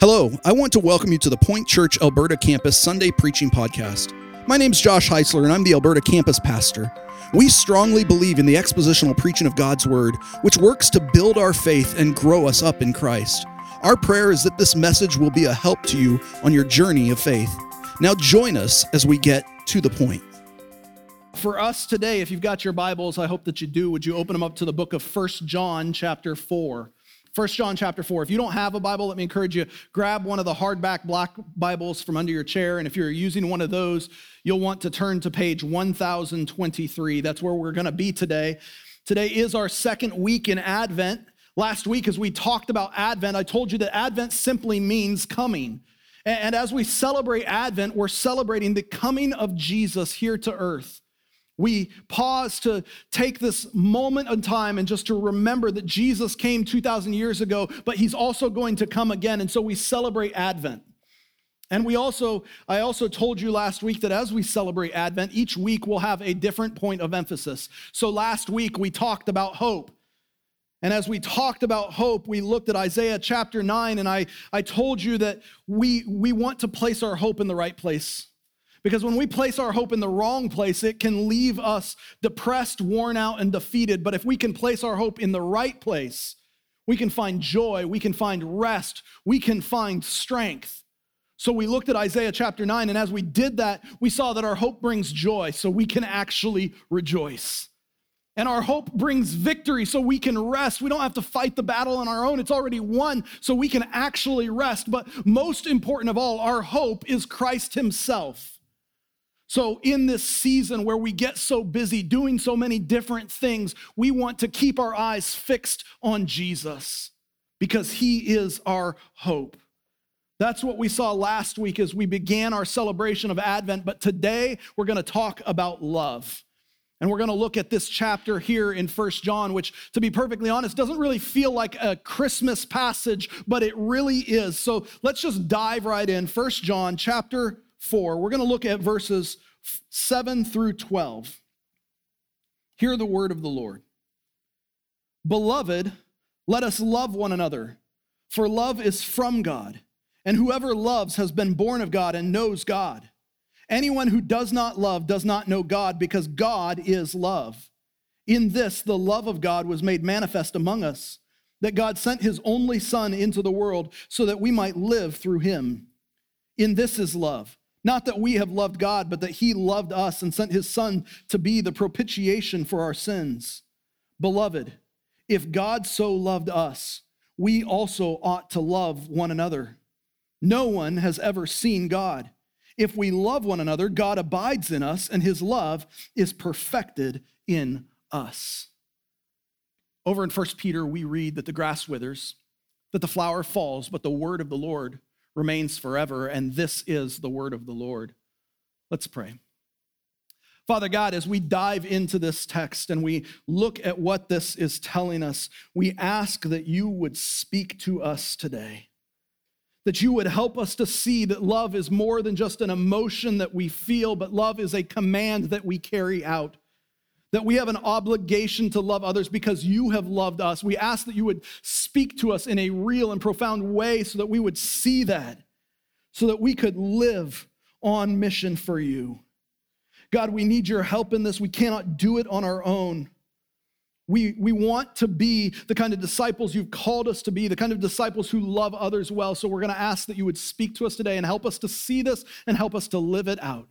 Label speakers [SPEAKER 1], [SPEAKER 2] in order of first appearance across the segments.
[SPEAKER 1] Hello, I want to welcome you to the Point Church Alberta campus Sunday preaching podcast. My name's Josh Heisler, and I'm the Alberta campus pastor. We strongly believe in the expositional preaching of God's Word, which works to build our faith and grow us up in Christ. Our prayer is that this message will be a help to you on your journey of faith. Now, join us as we get to the point. For us today, if you've got your Bibles, I hope that you do. Would you open them up to the book of First John, chapter 4? First John chapter 4. If you don't have a Bible, let me encourage you grab one of the hardback black Bibles from under your chair and if you're using one of those, you'll want to turn to page 1023. That's where we're going to be today. Today is our second week in Advent. Last week as we talked about Advent, I told you that Advent simply means coming. And as we celebrate Advent, we're celebrating the coming of Jesus here to earth. We pause to take this moment in time and just to remember that Jesus came 2,000 years ago, but he's also going to come again. And so we celebrate Advent. And we also, I also told you last week that as we celebrate Advent, each week we'll have a different point of emphasis. So last week we talked about hope. And as we talked about hope, we looked at Isaiah chapter 9, and I, I told you that we, we want to place our hope in the right place. Because when we place our hope in the wrong place, it can leave us depressed, worn out, and defeated. But if we can place our hope in the right place, we can find joy, we can find rest, we can find strength. So we looked at Isaiah chapter 9, and as we did that, we saw that our hope brings joy, so we can actually rejoice. And our hope brings victory so we can rest. We don't have to fight the battle on our own. It's already won, so we can actually rest. But most important of all, our hope is Christ Himself. So, in this season where we get so busy doing so many different things, we want to keep our eyes fixed on Jesus because he is our hope. That's what we saw last week as we began our celebration of Advent. But today we're going to talk about love. And we're going to look at this chapter here in First John, which, to be perfectly honest, doesn't really feel like a Christmas passage, but it really is. So let's just dive right in. First John chapter 4. We're going to look at verses 7 through 12. Hear the word of the Lord. Beloved, let us love one another, for love is from God, and whoever loves has been born of God and knows God. Anyone who does not love does not know God, because God is love. In this, the love of God was made manifest among us, that God sent his only Son into the world so that we might live through him. In this is love not that we have loved God, but that He loved us and sent His Son to be the propitiation for our sins. Beloved, if God so loved us, we also ought to love one another. No one has ever seen God. If we love one another, God abides in us, and His love is perfected in us. Over in 1 Peter, we read that the grass withers, that the flower falls, but the word of the Lord remains forever, and this is the word of the Lord. Let's pray. Father God, as we dive into this text and we look at what this is telling us, we ask that you would speak to us today. That you would help us to see that love is more than just an emotion that we feel, but love is a command that we carry out that we have an obligation to love others because you have loved us. We ask that you would speak to us in a real and profound way so that we would see that, so that we could live on mission for you. God, we need your help in this. We cannot do it on our own. We, we want to be the kind of disciples you've called us to be, the kind of disciples who love others well. So we're going to ask that you would speak to us today and help us to see this and help us to live it out.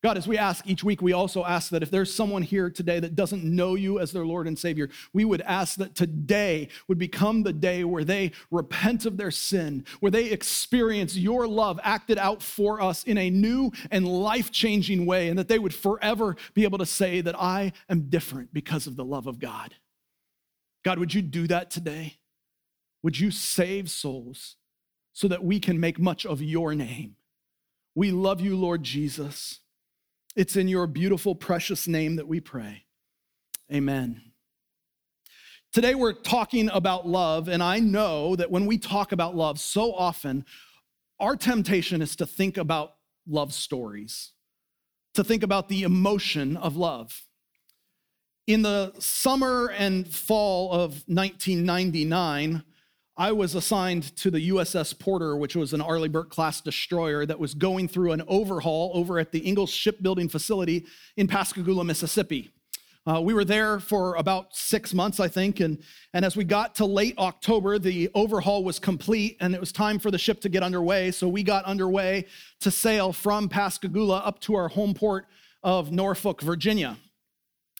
[SPEAKER 1] God, as we ask each week, we also ask that if there's someone here today that doesn't know you as their Lord and Savior, we would ask that today would become the day where they repent of their sin, where they experience your love acted out for us in a new and life changing way, and that they would forever be able to say that I am different because of the love of God. God, would you do that today? Would you save souls so that we can make much of your name? We love you, Lord Jesus. It's in your beautiful, precious name that we pray. Amen. Today we're talking about love, and I know that when we talk about love, so often our temptation is to think about love stories, to think about the emotion of love. In the summer and fall of 1999, I was assigned to the USS Porter, which was an Arleigh Burke class destroyer that was going through an overhaul over at the Ingalls Shipbuilding Facility in Pascagoula, Mississippi. Uh, we were there for about six months, I think, and, and as we got to late October, the overhaul was complete and it was time for the ship to get underway. So we got underway to sail from Pascagoula up to our home port of Norfolk, Virginia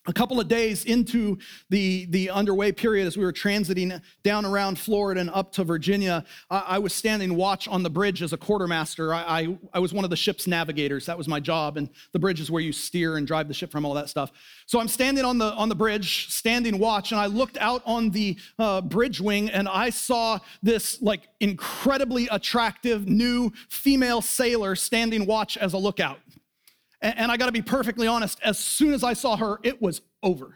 [SPEAKER 1] a couple of days into the, the underway period as we were transiting down around Florida and up to Virginia, I, I was standing watch on the bridge as a quartermaster. I, I, I, was one of the ship's navigators. That was my job. And the bridge is where you steer and drive the ship from, all that stuff. So I'm standing on the, on the bridge, standing watch, and I looked out on the uh, bridge wing and I saw this like incredibly attractive new female sailor standing watch as a lookout. And I gotta be perfectly honest, as soon as I saw her, it was over.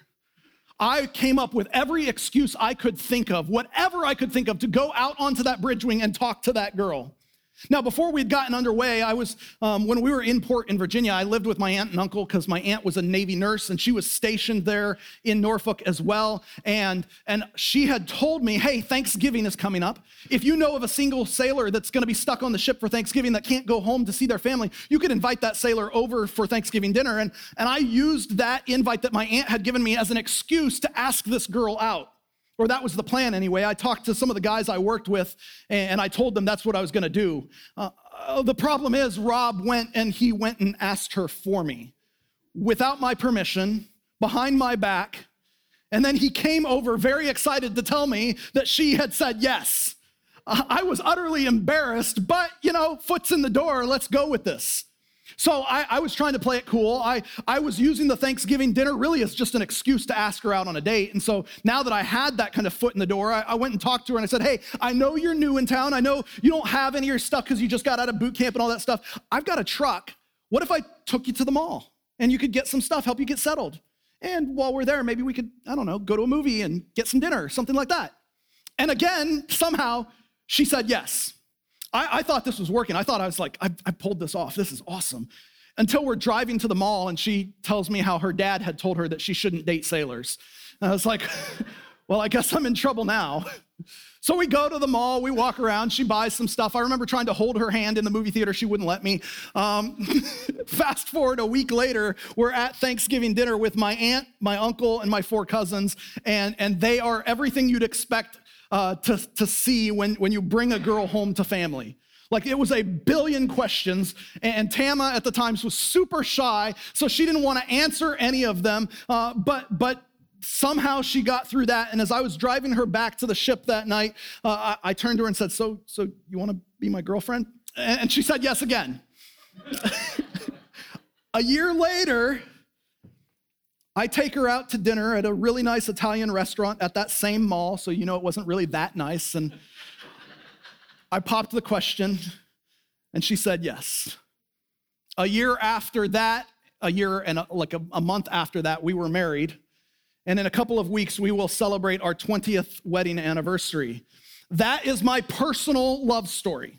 [SPEAKER 1] I came up with every excuse I could think of, whatever I could think of, to go out onto that bridge wing and talk to that girl. Now, before we'd gotten underway, I was, um, when we were in port in Virginia, I lived with my aunt and uncle because my aunt was a Navy nurse and she was stationed there in Norfolk as well. And, and she had told me, hey, Thanksgiving is coming up. If you know of a single sailor that's going to be stuck on the ship for Thanksgiving that can't go home to see their family, you could invite that sailor over for Thanksgiving dinner. And, and I used that invite that my aunt had given me as an excuse to ask this girl out or that was the plan anyway. I talked to some of the guys I worked with and I told them that's what I was going to do. Uh, uh, the problem is, Rob went and he went and asked her for me without my permission, behind my back. And then he came over very excited to tell me that she had said yes. I was utterly embarrassed, but you know, foot's in the door, let's go with this. So I, I, was trying to play it cool. I, I was using the Thanksgiving dinner really as just an excuse to ask her out on a date. And so now that I had that kind of foot in the door, I, I went and talked to her and I said, Hey, I know you're new in town. I know you don't have any of your stuff because you just got out of boot camp and all that stuff. I've got a truck. What if I took you to the mall and you could get some stuff, help you get settled? And while we're there, maybe we could, I don't know, go to a movie and get some dinner, something like that. And again, somehow she said yes. I, I thought this was working. I thought I was like, I, I pulled this off. This is awesome. Until we're driving to the mall and she tells me how her dad had told her that she shouldn't date sailors. And I was like, well, I guess I'm in trouble now. So we go to the mall, we walk around, she buys some stuff. I remember trying to hold her hand in the movie theater, she wouldn't let me. Um, fast forward a week later, we're at Thanksgiving dinner with my aunt, my uncle, and my four cousins, and, and they are everything you'd expect uh, to, to see when, when you bring a girl home to family. Like it was a billion questions, and Tama at the times was super shy, so she didn't want to answer any of them. Uh, but but somehow she got through that. And as I was driving her back to the ship that night, uh, I, I, turned to her and said, "So so you want to be my girlfriend?" And she said yes again. a year later, I take her out to dinner at a really nice Italian restaurant at that same mall, so you know it wasn't really that nice. And I popped the question, and she said yes. A year after that, a year and a, like a, a month after that, we were married. And in a couple of weeks, we will celebrate our 20th wedding anniversary. That is my personal love story.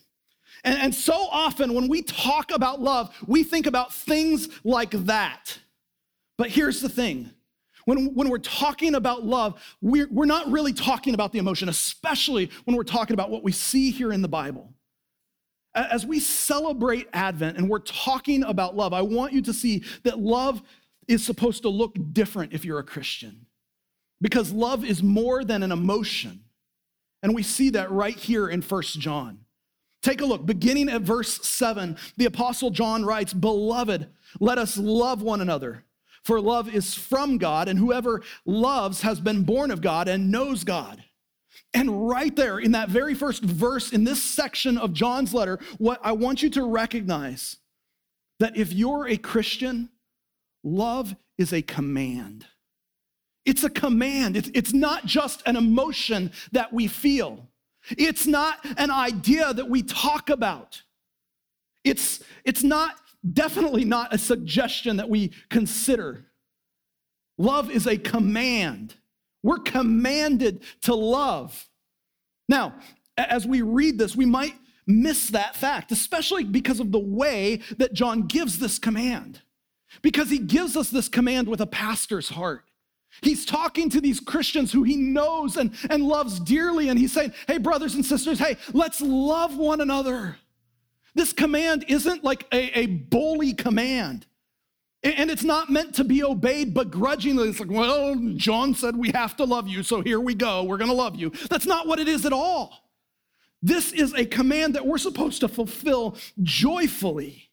[SPEAKER 1] And, and so often when we talk about love, we think about things like that. But here's the thing when, when we're talking about love, we're, we're not really talking about the emotion, especially when we're talking about what we see here in the Bible. As we celebrate Advent and we're talking about love, I want you to see that love is supposed to look different if you're a Christian. Because love is more than an emotion. And we see that right here in First John. Take a look. Beginning at verse 7, the Apostle John writes, Beloved, let us love one another for love is from God, and whoever loves has been born of God and knows God. And right there in that very first verse in this section of John's letter, what I want you to recognize that if you're a Christian, love is a command. It's a command. It's, it's not just an emotion that we feel. It's not an idea that we talk about. It's, it's not definitely not a suggestion that we consider. Love is a command. We're commanded to love. Now, as we read this, we might miss that fact, especially because of the way that John gives this command. Because he gives us this command with a pastor's heart. He's talking to these Christians who he knows and, and loves dearly, and he's saying, Hey, brothers and sisters, hey, let's love one another. This command isn't like a, a bully command. And it's not meant to be obeyed begrudgingly. It's like, well, John said we have to love you, so here we go. We're going to love you. That's not what it is at all. This is a command that we're supposed to fulfill joyfully.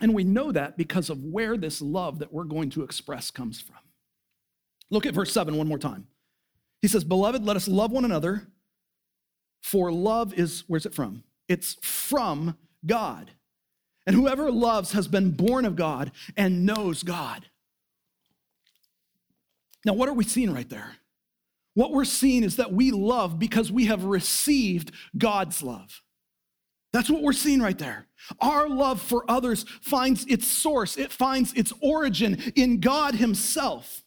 [SPEAKER 1] And we know that because of where this love that we're going to express comes from. Look at verse 7 one more time. He says, Beloved, let us love one another, for love is, where's it from? It's from God. And whoever loves has been born of God and knows God. Now, what are we seeing right there? What we're seeing is that we love because we have received God's love. That's what we're seeing right there. Our love for others finds its source, it finds its origin in God Himself.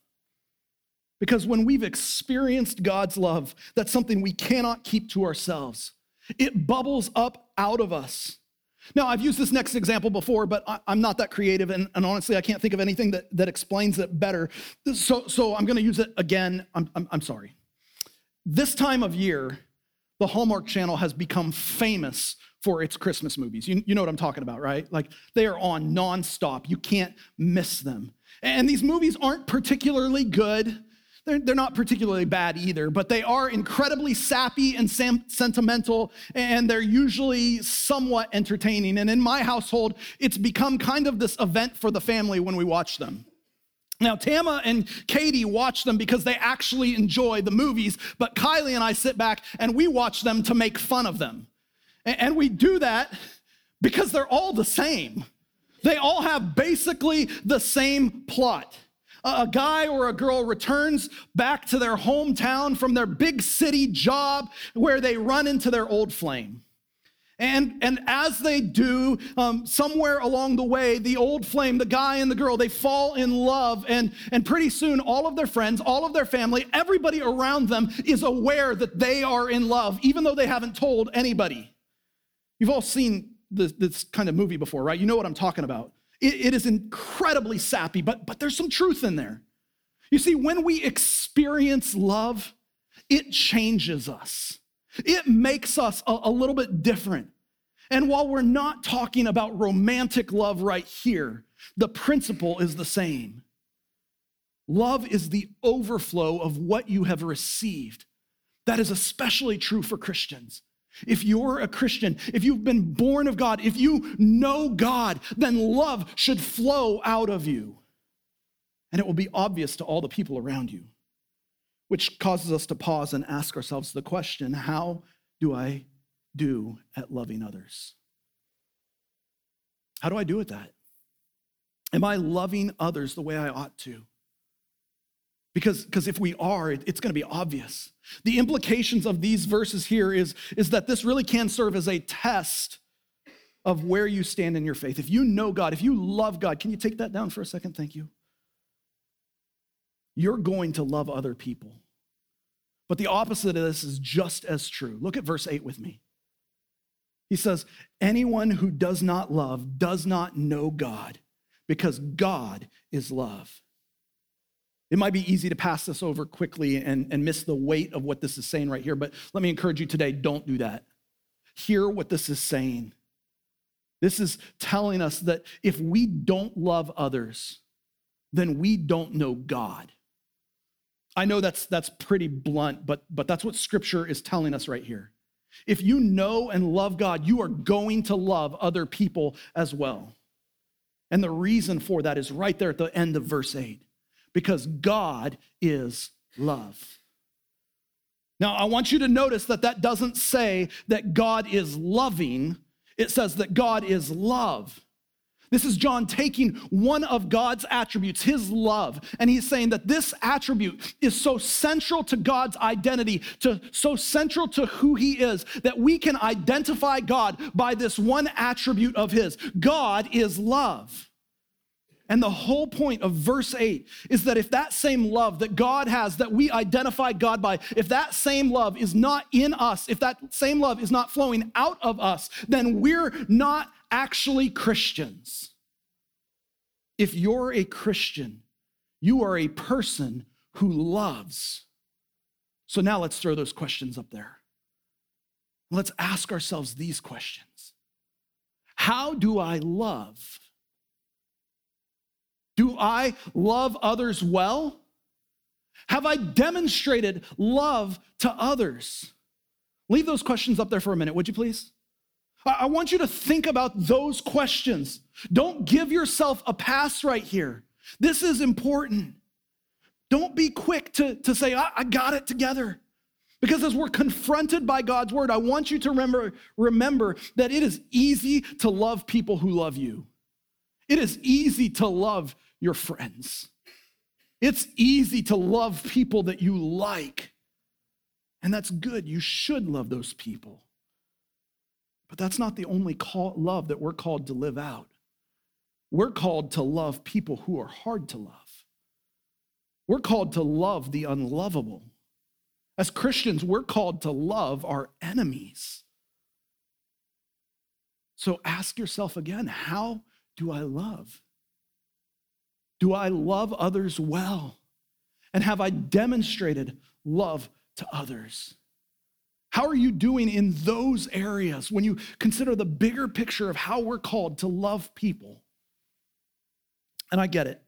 [SPEAKER 1] Because when we've experienced God's love, that's something we cannot keep to ourselves. It bubbles up out of us. Now, I've used this next example before, but I, am not that creative, and, and, honestly, I can't think of anything that, that explains it better. So, so I'm going to use it again. I'm, I'm, I'm sorry. This time of year, the Hallmark Channel has become famous for its Christmas movies. You, you know what I'm talking about, right? Like they are on nonstop. You can't miss them. And these movies aren't particularly good. They're, they're not particularly bad either, but they are incredibly sappy and sam- sentimental, and they're usually somewhat entertaining. And in my household, it's become kind of this event for the family when we watch them. Now, Tama and Katie watch them because they actually enjoy the movies, but Kylie and I sit back and we watch them to make fun of them. And we do that because they're all the same. They all have basically the same plot a guy or a girl returns back to their hometown from their big city job where they run into their old flame. And, and as they do, um, somewhere along the way, the old flame, the guy and the girl, they fall in love. And, and pretty soon, all of their friends, all of their family, everybody around them is aware that they are in love, even though they haven't told anybody. You've all seen this, this kind of movie before, right? You know what I'm talking about. It, it is incredibly sappy, but, but there's some truth in there. You see, when we experience love, it changes us. It makes us a, a little bit different. And while we're not talking about romantic love right here, the principle is the same. Love is the overflow of what you have received. That is especially true for Christians. If you're a Christian, if you've been born of God, if you know God, then love should flow out of you. And it will be obvious to all the people around you, which causes us to pause and ask ourselves the question how do I do at loving others? How do I do at that? Am I loving others the way I ought to? Because, because if we are, it, it's going to be obvious. The implications of these verses here is, is that this really can serve as a test of where you stand in your faith. If you know God, if you love God, can you take that down for a second? Thank you. You're going to love other people. But the opposite of this is just as true. Look at verse 8 with me. He says, Anyone who does not love does not know God, because God is love. It might be easy to pass this over quickly and, and miss the weight of what this is saying right here, but let me encourage you today don't do that. Hear what this is saying. This is telling us that if we don't love others, then we don't know God. I know that's, that's pretty blunt, but, but that's what scripture is telling us right here. If you know and love God, you are going to love other people as well. And the reason for that is right there at the end of verse 8 because God is love. Now, I want you to notice that that doesn't say that God is loving, it says that God is love. This is John taking one of God's attributes, his love, and he's saying that this attribute is so central to God's identity, to so central to who he is, that we can identify God by this one attribute of his. God is love. And the whole point of verse 8 is that if that same love that God has, that we identify God by, if that same love is not in us, if that same love is not flowing out of us, then we're not actually Christians. If you're a Christian, You are a person who loves. So now let's throw those questions up there. Let's ask ourselves these questions How do I love? Do I love others well? Have I demonstrated love to others? Leave those questions up there for a minute, would you please? I want you to think about those questions. Don't give yourself a pass right here. This is important. Don't be quick to, to say, I, I got it together. Because as we're confronted by God's word, I want you to remember, remember that it is easy to love people who love you. It is easy to love your friends. It's easy to love people that you like. And that's good. You should love those people. But that's not the only call, love that we're called to live out. We're called to love people who are hard to love. We're called to love the unlovable. As Christians, we're called to love our enemies. So ask yourself again how do I love? Do I love others well? And have I demonstrated love to others? How are you doing in those areas when you consider the bigger picture of how we're called to love people? And I get it.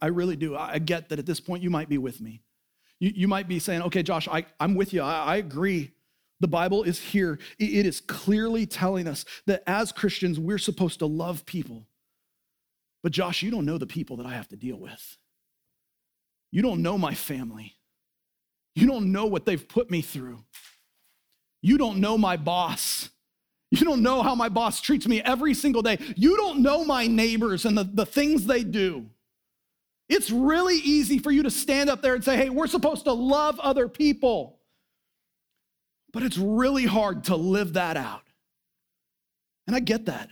[SPEAKER 1] I really do. I get that at this point you might be with me. You, you might be saying, okay, Josh, I, I'm with you. I, I agree. The Bible is here. It is clearly telling us that as Christians, we're supposed to love people. But Josh, you don't know the people that I have to deal with. You don't know my family. You don't know what they've put me through. You don't know my boss. You don't know how my boss treats me every single day. You don't know my neighbors and the, the things they do. It's really easy for you to stand up there and say, hey, we're supposed to love other people. But it's really hard to live that out. And I get that.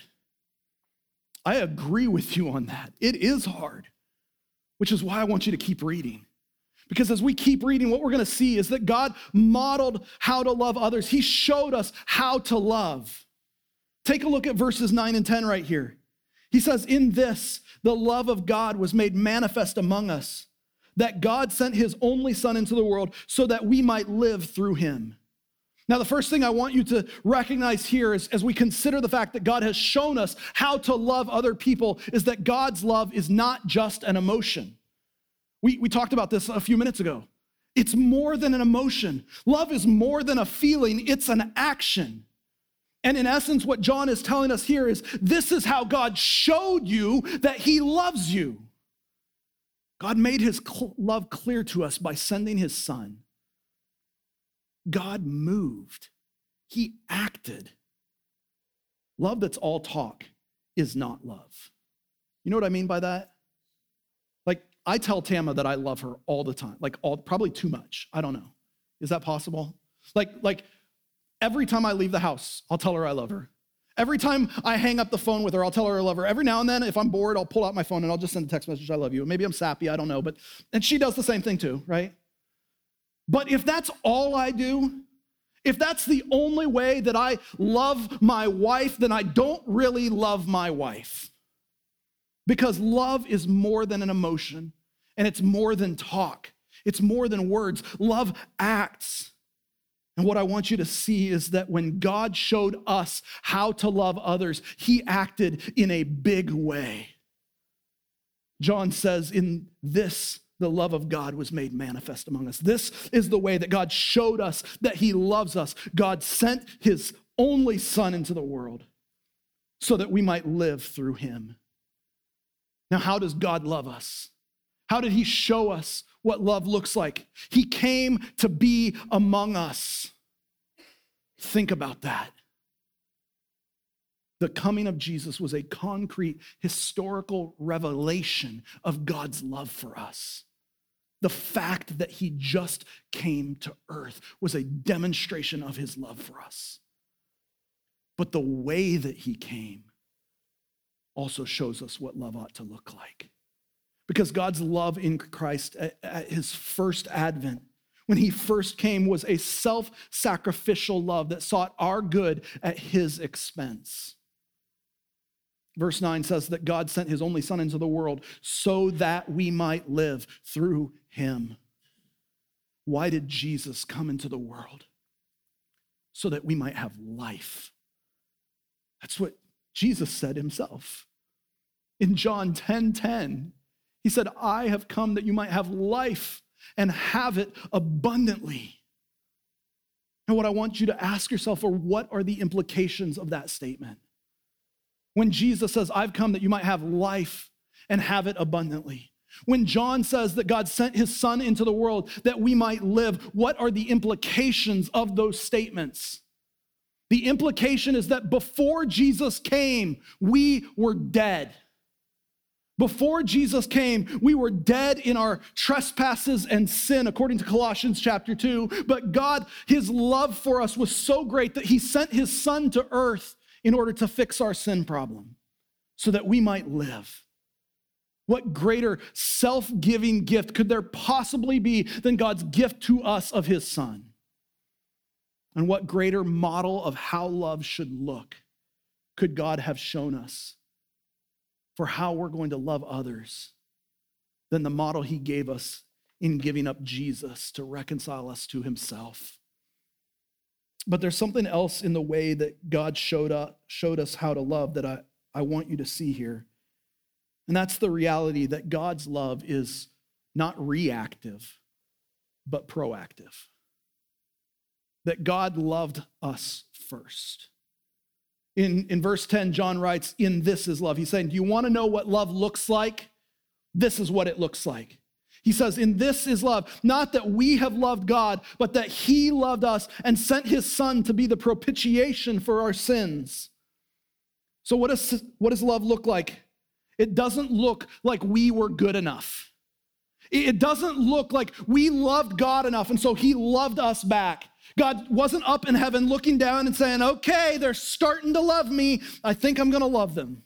[SPEAKER 1] I agree with you on that. It is hard, which is why I want you to keep reading. Because as we keep reading, what we're going to see is that God modeled how to love others. He showed us how to love. Take a look at verses 9 and 10 right here. He says, In this, the love of God was made manifest among us, that God sent his only Son into the world so that we might live through him. Now, the first thing I want you to recognize here is as we consider the fact that God has shown us how to love other people, is that God's love is not just an emotion. We, we talked about this a few minutes ago. It's more than an emotion. Love is more than a feeling, it's an action. And in essence, what John is telling us here is this is how God showed you that he loves you. God made his cl- love clear to us by sending his son. God moved, he acted. Love that's all talk is not love. You know what I mean by that? Like, I tell Tama that I love her all the time, like, all, probably too much. I don't know. Is that possible? Like, like, every time I leave the house, I'll tell her I love her. Every time I hang up the phone with her, I'll tell her I love her. Every now and then, if I'm bored, I'll pull out my phone and I'll just send a text message, I love you. Maybe I'm sappy, I don't know, but, and she does the same thing too, right? But if that's all I do, if that's the only way that I love my wife, then I don't really love my wife. Because love is more than an emotion and it's more than talk, it's more than words. Love acts. And what I want you to see is that when God showed us how to love others, he acted in a big way. John says, In this the love of God was made manifest among us. This is the way that God showed us that He loves us. God sent His only Son into the world so that we might live through Him. Now, how does God love us? How did He show us what love looks like? He came to be among us. Think about that. The coming of Jesus was a concrete historical revelation of God's love for us. The fact that he just came to earth was a demonstration of his love for us. But the way that he came also shows us what love ought to look like. Because God's love in Christ at his first advent, when he first came, was a self sacrificial love that sought our good at his expense. Verse 9 says that God sent his only son into the world so that we might live through him. Why did Jesus come into the world? So that we might have life. That's what Jesus said himself. In John 10 10, he said, I have come that you might have life and have it abundantly. And what I want you to ask yourself are what are the implications of that statement? When Jesus says, I've come that you might have life and have it abundantly. When John says that God sent his son into the world that we might live, what are the implications of those statements? The implication is that before Jesus came, we were dead. Before Jesus came, we were dead in our trespasses and sin, according to Colossians chapter 2. But God, his love for us was so great that he sent his son to earth in order to fix our sin problem so that we might live. What greater self giving gift could there possibly be than God's gift to us of his son? And what greater model of how love should look could God have shown us for how we're going to love others than the model he gave us in giving up Jesus to reconcile us to himself? But there's something else in the way that God showed, up, showed us how to love that I, I want you to see here. And that's the reality that God's love is not reactive, but proactive. That God loved us first. In, in verse 10, John writes, In this is love. He's saying, Do you want to know what love looks like? This is what it looks like. He says, In this is love, not that we have loved God, but that He loved us and sent His Son to be the propitiation for our sins. So, what does, what does love look like? It doesn't look like we were good enough. It doesn't look like we loved God enough, and so He loved us back. God wasn't up in heaven looking down and saying, Okay, they're starting to love me. I think I'm going to love them.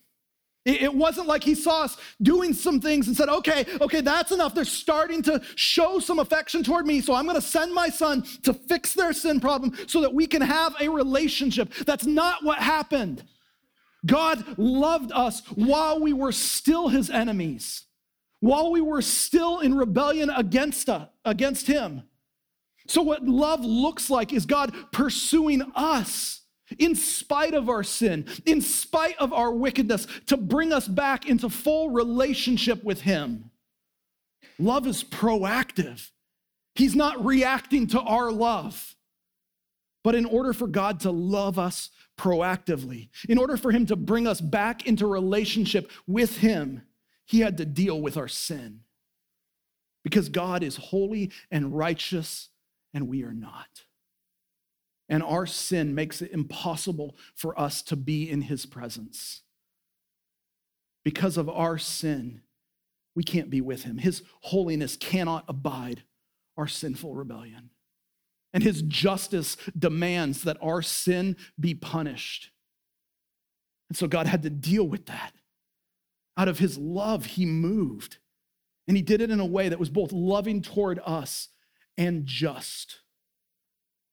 [SPEAKER 1] It wasn't like he saw us doing some things and said, okay, okay, that's enough. They're starting to show some affection toward me. So I'm to send my son to fix their sin problem so that we can have a relationship. That's not what happened. God loved us while we were still his enemies, while we were still in rebellion against, uh, against him. So, what love looks like is God pursuing us in spite of our sin, in spite of our wickedness, to bring us back into full relationship with Him. Love is proactive, He's not reacting to our love. But in order for God to love us proactively, in order for Him to bring us back into relationship with Him, He had to deal with our sin. Because God is holy and righteous, and we are not. And our sin makes it impossible for us to be in his presence. Because of our sin, we can't be with him. His holiness cannot abide our sinful rebellion. And his justice demands that our sin be punished. And so God had to deal with that. Out of his love, he moved. And he did it in a way that was both loving toward us and just.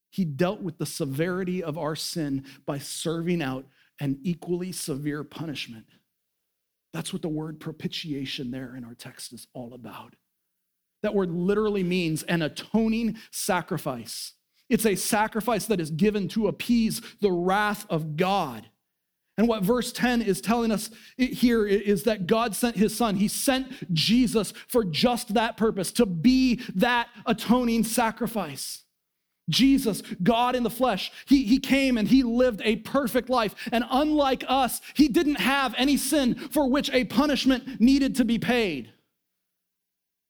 [SPEAKER 1] He dealt with the severity of our sin by serving out an equally severe punishment. That's what the word propitiation there in our text is all about. That word literally means an atoning sacrifice. It's a sacrifice that is given to appease the wrath of God. And what verse 10 is telling us here is that God sent his son. He sent Jesus for just that purpose, to be that atoning sacrifice. Jesus, God in the flesh, he, he came and he lived a perfect life. And unlike us, he didn't have any sin for which a punishment needed to be paid.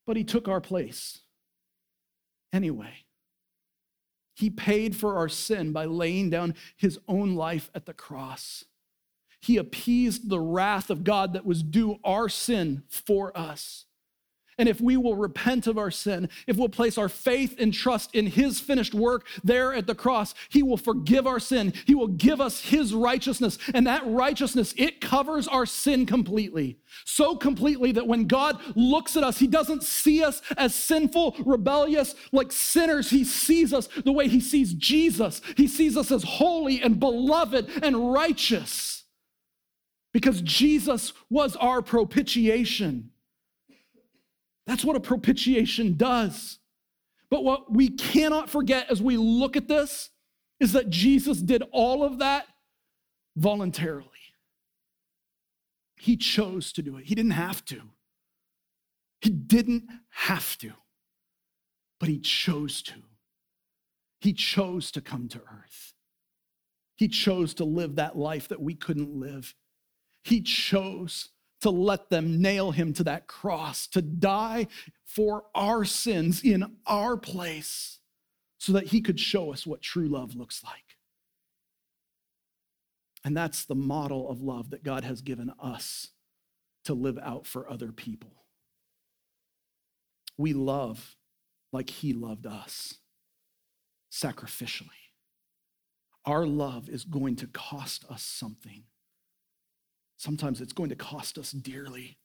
[SPEAKER 1] But he took our place anyway. He paid for our sin by laying down his own life at the cross. He appeased the wrath of God that was due our sin for us. And if we will repent of our sin, if we'll place our faith and trust in His finished work there at the cross, He will forgive our sin. He will give us His righteousness. And that righteousness, it covers our sin completely. So completely that when God looks at us, He doesn't see us as sinful, rebellious, like sinners. He sees us the way He sees Jesus. He sees us as holy and beloved and righteous. because Jesus was our propitiation. That's what a propitiation does. But what we cannot forget as we look at this is that Jesus did all of that voluntarily. He chose to do it, he didn't have to. He didn't have to, but he chose to. He chose to come to earth. He chose to live that life that we couldn't live. He chose to let them nail him to that cross, to die for our sins in our place, so that he could show us what true love looks like. And that's the model of love that God has given us to live out for other people. We love like he loved us sacrificially. Our love is going to cost us something. Sometimes it's going to cost us dearly.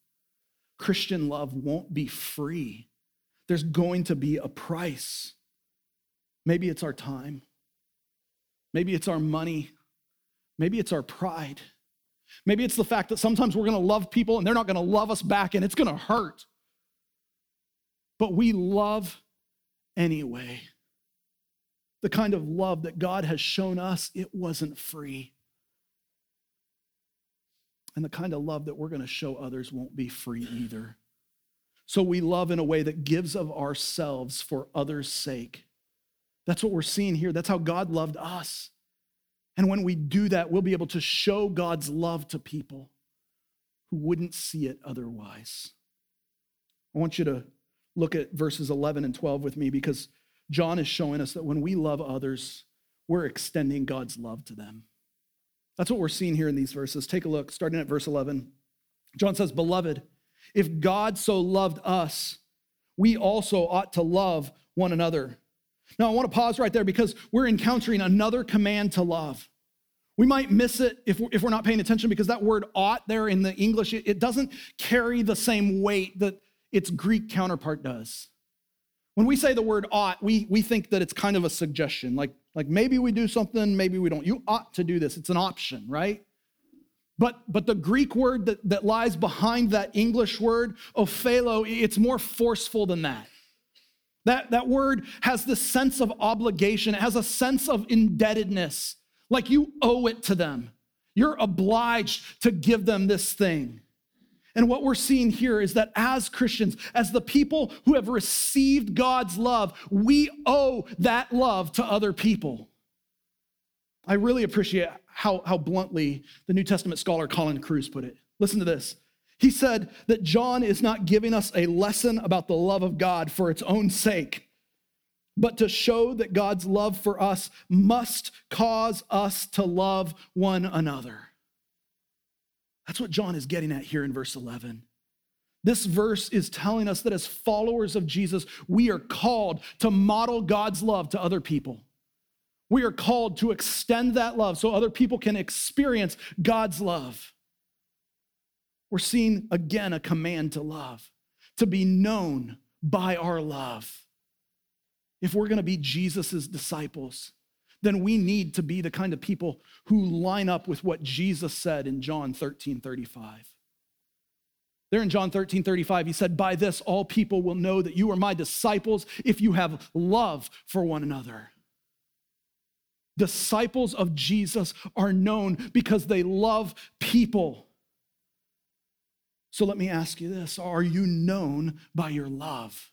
[SPEAKER 1] Christian love won't be free. There's going to be a price. Maybe it's our time. Maybe it's our money. Maybe it's our pride. Maybe it's the fact that sometimes we're going to love people and they're not going to love us back and it's going to hurt but we love anyway. The kind of love that God has shown us, it wasn't free. And the kind of love that we're going to show others won't be free either. So we love in a way that gives of ourselves for others' sake. That's what we're seeing here. That's how God loved us. And when we do that, we'll be able to show God's love to people who wouldn't see it otherwise. I want you to look at verses 11 and 12 with me because John is showing us that when we love others, we're extending God's love to them. That's what we're seeing here in these verses. Take a look, starting at verse 11. John says, Beloved, if God so loved us, we also ought to love one another. Now, I want to pause right there because we're encountering another command to love. We might miss it if we're, if we're not paying attention because that word ought there in the English, it, it doesn't carry the same weight that its Greek counterpart does. When we say the word ought, we, we think that it's kind of a suggestion, like, like maybe we do something, maybe we don't. You ought to do this. It's an option, right? But, but the Greek word that, that lies behind that English word, ophelo, it's more forceful than that. That, that word has this sense of obligation, it has a sense of indebtedness, like you owe it to them. You're obliged to give them this thing. And what we're seeing here is that as Christians, as the people who have received God's love, we owe that love to other people. I really appreciate how, how bluntly the New Testament scholar Colin Kruse put it. Listen to this. He said that John is not giving us a lesson about the love of God for its own sake, but to show that God's love for us must cause us to love one another. That's what John is getting at here in verse 11. This verse is telling us that as followers of Jesus, we are called to model God's love to other people. We are called to extend that love so other people can experience God's love. We're seeing again a command to love, to be known by our love. If we're going to be Jesus' disciples, then we need to be the kind of people who line up with what Jesus said in John 13 35. There in John 13 35, he said, By this all people will know that you are my disciples if you have love for one another. Disciples of Jesus are known because they love people. So let me ask you this Are you known by your love?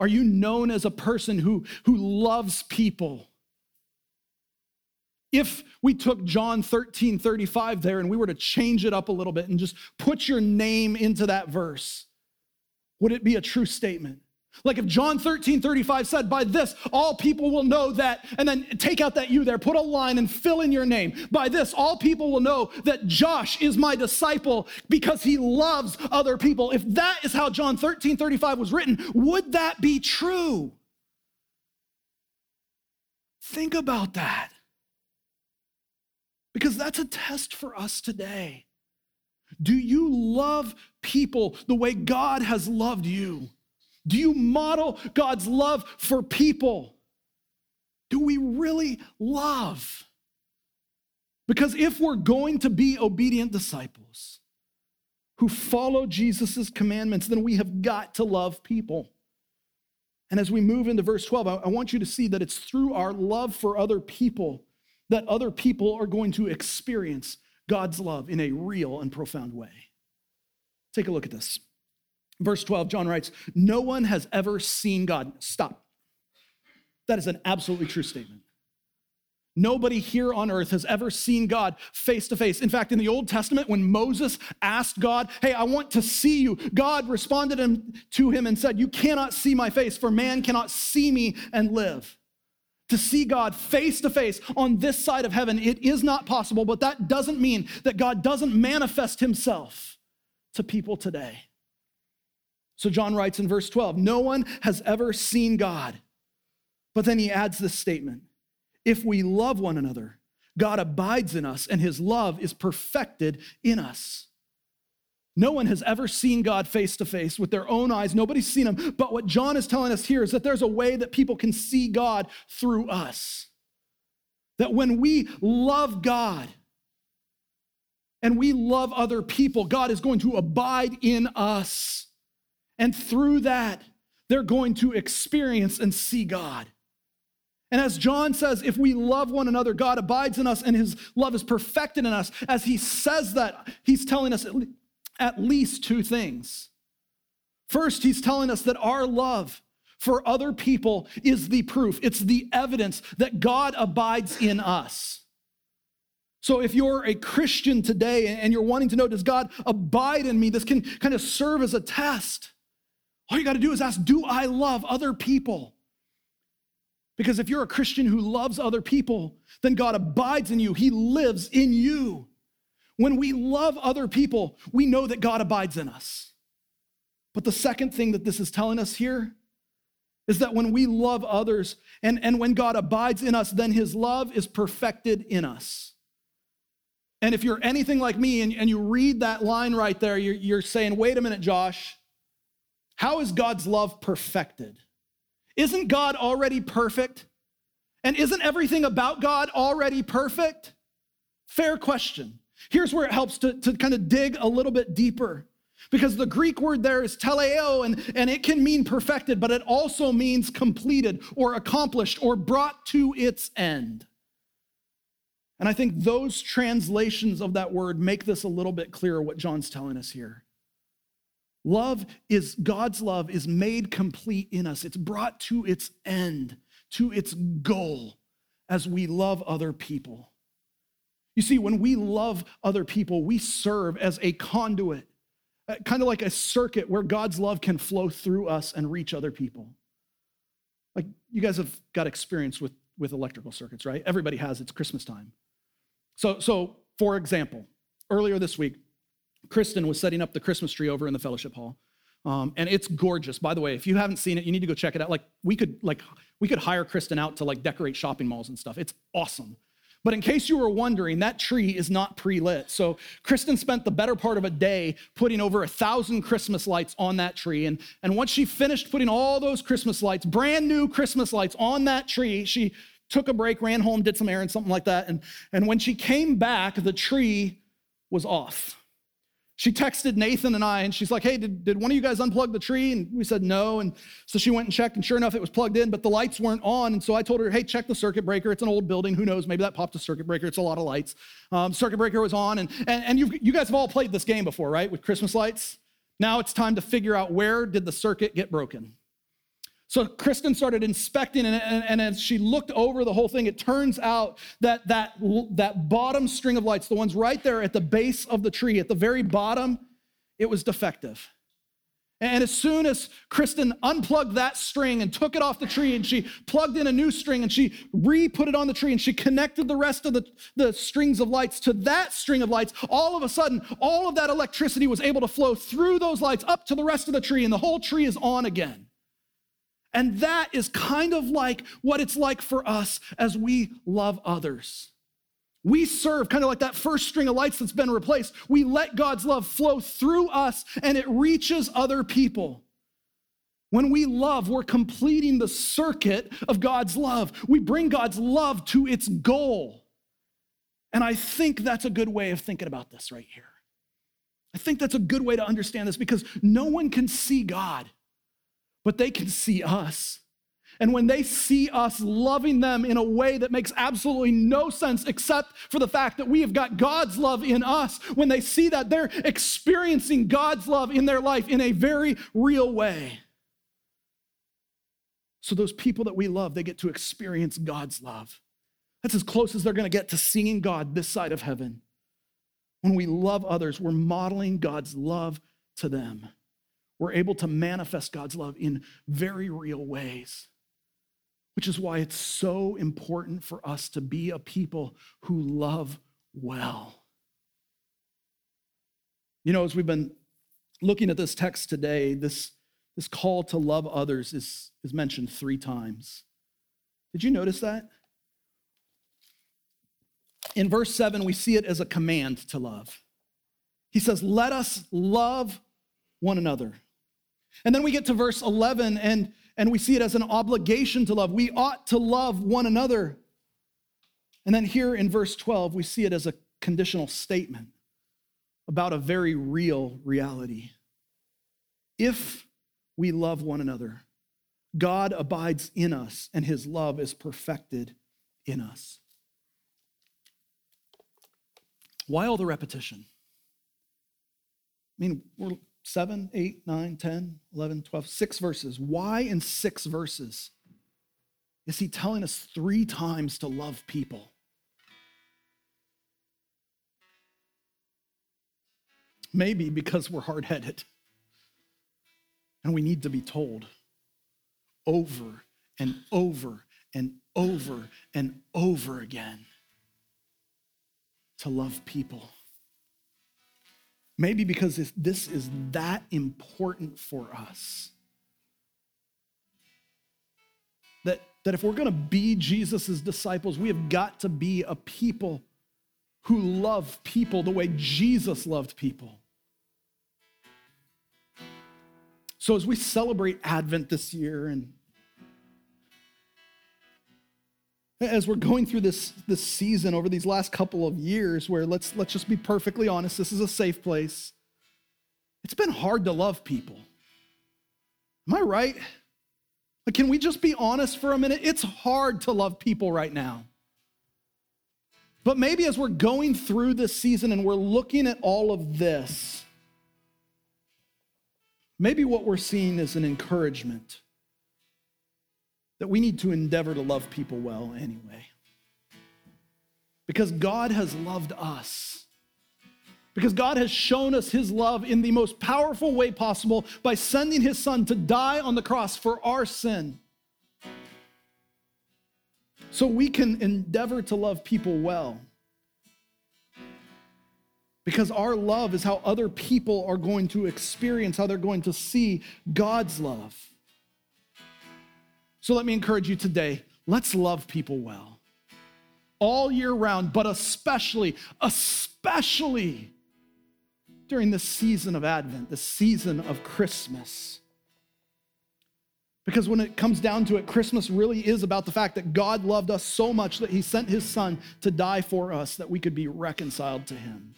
[SPEAKER 1] Are you known as a person who, who loves people? If we took John 13, 35 there and we were to change it up a little bit and just put your name into that verse, would it be a true statement? Like if John 13, 35 said, By this all people will know that, and then take out that you there, put a line and fill in your name. By this all people will know that Josh is my disciple because he loves other people. If that is how John 13, 35 was written, would that be true? Think about that. Because that's a test for us today. Do you love people the way God has loved you? Do you model God's love for people? Do we really love? Because if we're going to be obedient disciples who follow Jesus' commandments, then we have got to love people. And as we move into verse 12, I want you to see that it's through our love for other people that other people are going to experience God's love in a real and profound way. Take a look at this. Verse 12, John writes, No one has ever seen God. Stop. That is an absolutely true statement. Nobody here on earth has ever seen God face to face. In fact, in the Old Testament, when Moses asked God, Hey, I want to see you, God responded to him and said, You cannot see my face, for man cannot see me and live. To see God face to face on this side of heaven, it is not possible, but that doesn't mean that God doesn't manifest himself to people today. So John writes in verse 12 No one has ever seen God. But then he adds this statement If we love one another, God abides in us and his love is perfected in us. No one has ever seen God face to face with their own eyes. Nobody's seen him. But what John is telling us here is that there's a way that people can see God through us. That when we love God and we love other people, God is going to abide in us. And through that, they're going to experience and see God. And as John says, if we love one another, God abides in us and his love is perfected in us. As he says that, he's telling us at least two things. First, he's telling us that our love for other people is the proof, it's the evidence that God abides in us. So, if you're a Christian today and you're wanting to know, does God abide in me? This can kind of serve as a test. All you got to do is ask, do I love other people? Because if you're a Christian who loves other people, then God abides in you, He lives in you. When we love other people, we know that God abides in us. But the second thing that this is telling us here is that when we love others and, and when God abides in us, then his love is perfected in us. And if you're anything like me and, and you read that line right there, you're, you're saying, wait a minute, Josh, how is God's love perfected? Isn't God already perfect? And isn't everything about God already perfect? Fair question. Here's where it helps to, to kind of dig a little bit deeper. Because the Greek word there is teleo, and, and it can mean perfected, but it also means completed or accomplished or brought to its end. And I think those translations of that word make this a little bit clearer what John's telling us here. Love is, God's love is made complete in us, it's brought to its end, to its goal as we love other people. You see, when we love other people, we serve as a conduit, uh, kind of like a circuit where God's love can flow through us and reach other people. Like you guys have got experience with, with electrical circuits, right? Everybody has, it's Christmas time. So, so for example, earlier this week, Kristen was setting up the Christmas tree over in the fellowship hall. Um, and it's gorgeous. By the way, if you haven't seen it, you need to go check it out. Like we could like we could hire Kristen out to like decorate shopping malls and stuff. It's awesome. But in case you were wondering, that tree is not pre lit. So Kristen spent the better part of a day putting over a thousand Christmas lights on that tree. And, and once she finished putting all those Christmas lights, brand new Christmas lights on that tree, she took a break, ran home, did some errands, something like that. And, and when she came back, the tree was off. She texted Nathan and I, and she's like, Hey, did, did one of you guys unplug the tree? And we said no. And so she went and checked, and sure enough, it was plugged in, but the lights weren't on. And so I told her, Hey, check the circuit breaker. It's an old building. Who knows? Maybe that popped a circuit breaker. It's a lot of lights. Um, circuit breaker was on. And, and, and you guys have all played this game before, right? With Christmas lights. Now it's time to figure out where did the circuit get broken. So Kristen started inspecting, and, and, and, as she looked over the whole thing, it turns out that, that that bottom string of lights, the ones right there at the base of the tree, at the very bottom, it was defective. And as soon as Kristen unplugged that string and took it off the tree and she plugged in a new string and she re put it on the tree and she connected the rest of the, the strings of lights to that string of lights, all of a sudden, all of that electricity was able to flow through those lights up to the rest of the tree and the whole tree is on again. And that is kind of like what it's like for us as we love others. We serve kind of like that first string of lights that's been replaced. We let God's love flow through us and it reaches other people. When we love, we're completing the circuit of God's love. We bring God's love to its goal. And I think that's a good way of thinking about this right here. I think that's a good way to understand this because no one can see God, but they can see us. And when they see us loving them in a way that makes absolutely no sense except for the fact that we have got God's love in us, when they see that, they're experiencing God's love in their life in a very real way. So, those people that we love, they get to experience God's love. That's as close as they're going to get to seeing God this side of heaven. When we love others, we're modeling God's love to them. We're able to manifest God's love in very real ways which is why it's so important for us to be a people who love well. You know, as we've been looking at this text today, this, this call to love others is, is mentioned three times. Did you notice that? In verse 7, we see it as a command to love. He says, Let us love one another. And then we get to verse 11, and and we see it as an obligation to love. We ought to love one another. And then here in verse 12, we see it as a conditional statement about a very real reality. If we love one another, God abides in us and his love is perfected in us. Why all the repetition? I mean, we're 7, 8, 9, 10, 11, 12, six verses. Why in six verses is he telling us three times to love people? Maybe because we're hard headed and we need to be told over and over and over and over again to love people. Maybe because this is that important for us. That, that if we're going to be Jesus' disciples, we have got to be a people who love people the way Jesus loved people. So, as we celebrate Advent this year and as we're going through this, this season over these last couple of years where let's, let's just be perfectly honest this is a safe place. It's been hard to love people. Am i right? Like, can we just be honest for a minute? It's hard to love people right now. But maybe as we're going through this season and we're looking at all of this maybe what we're seeing is an encouragement that we need to endeavor to love people well anyway. Because God has loved us. Because God has shown us his love in the most powerful way possible by sending his son to die on the cross for our sin. So we can endeavor to love people well. Because our love is how other people are going to experience, how they're going to see God's love. So let me encourage you today let's love people well all year round, but especially, especially during the season of Advent, the season of Christmas. Because when it comes down to it, Christmas really is about the fact that God loved us so much that he sent his son to die for us that we could be reconciled to him.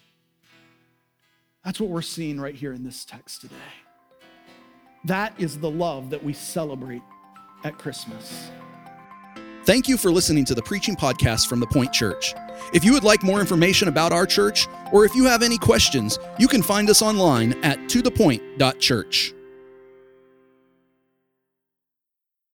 [SPEAKER 1] That's what we're seeing right here in this text today. That is the love that we celebrate at Christmas.
[SPEAKER 2] Thank you for listening to the preaching podcast from the Point Church. If you would like more information about our church, or if you have any questions, you can find us online at tothepoint.church.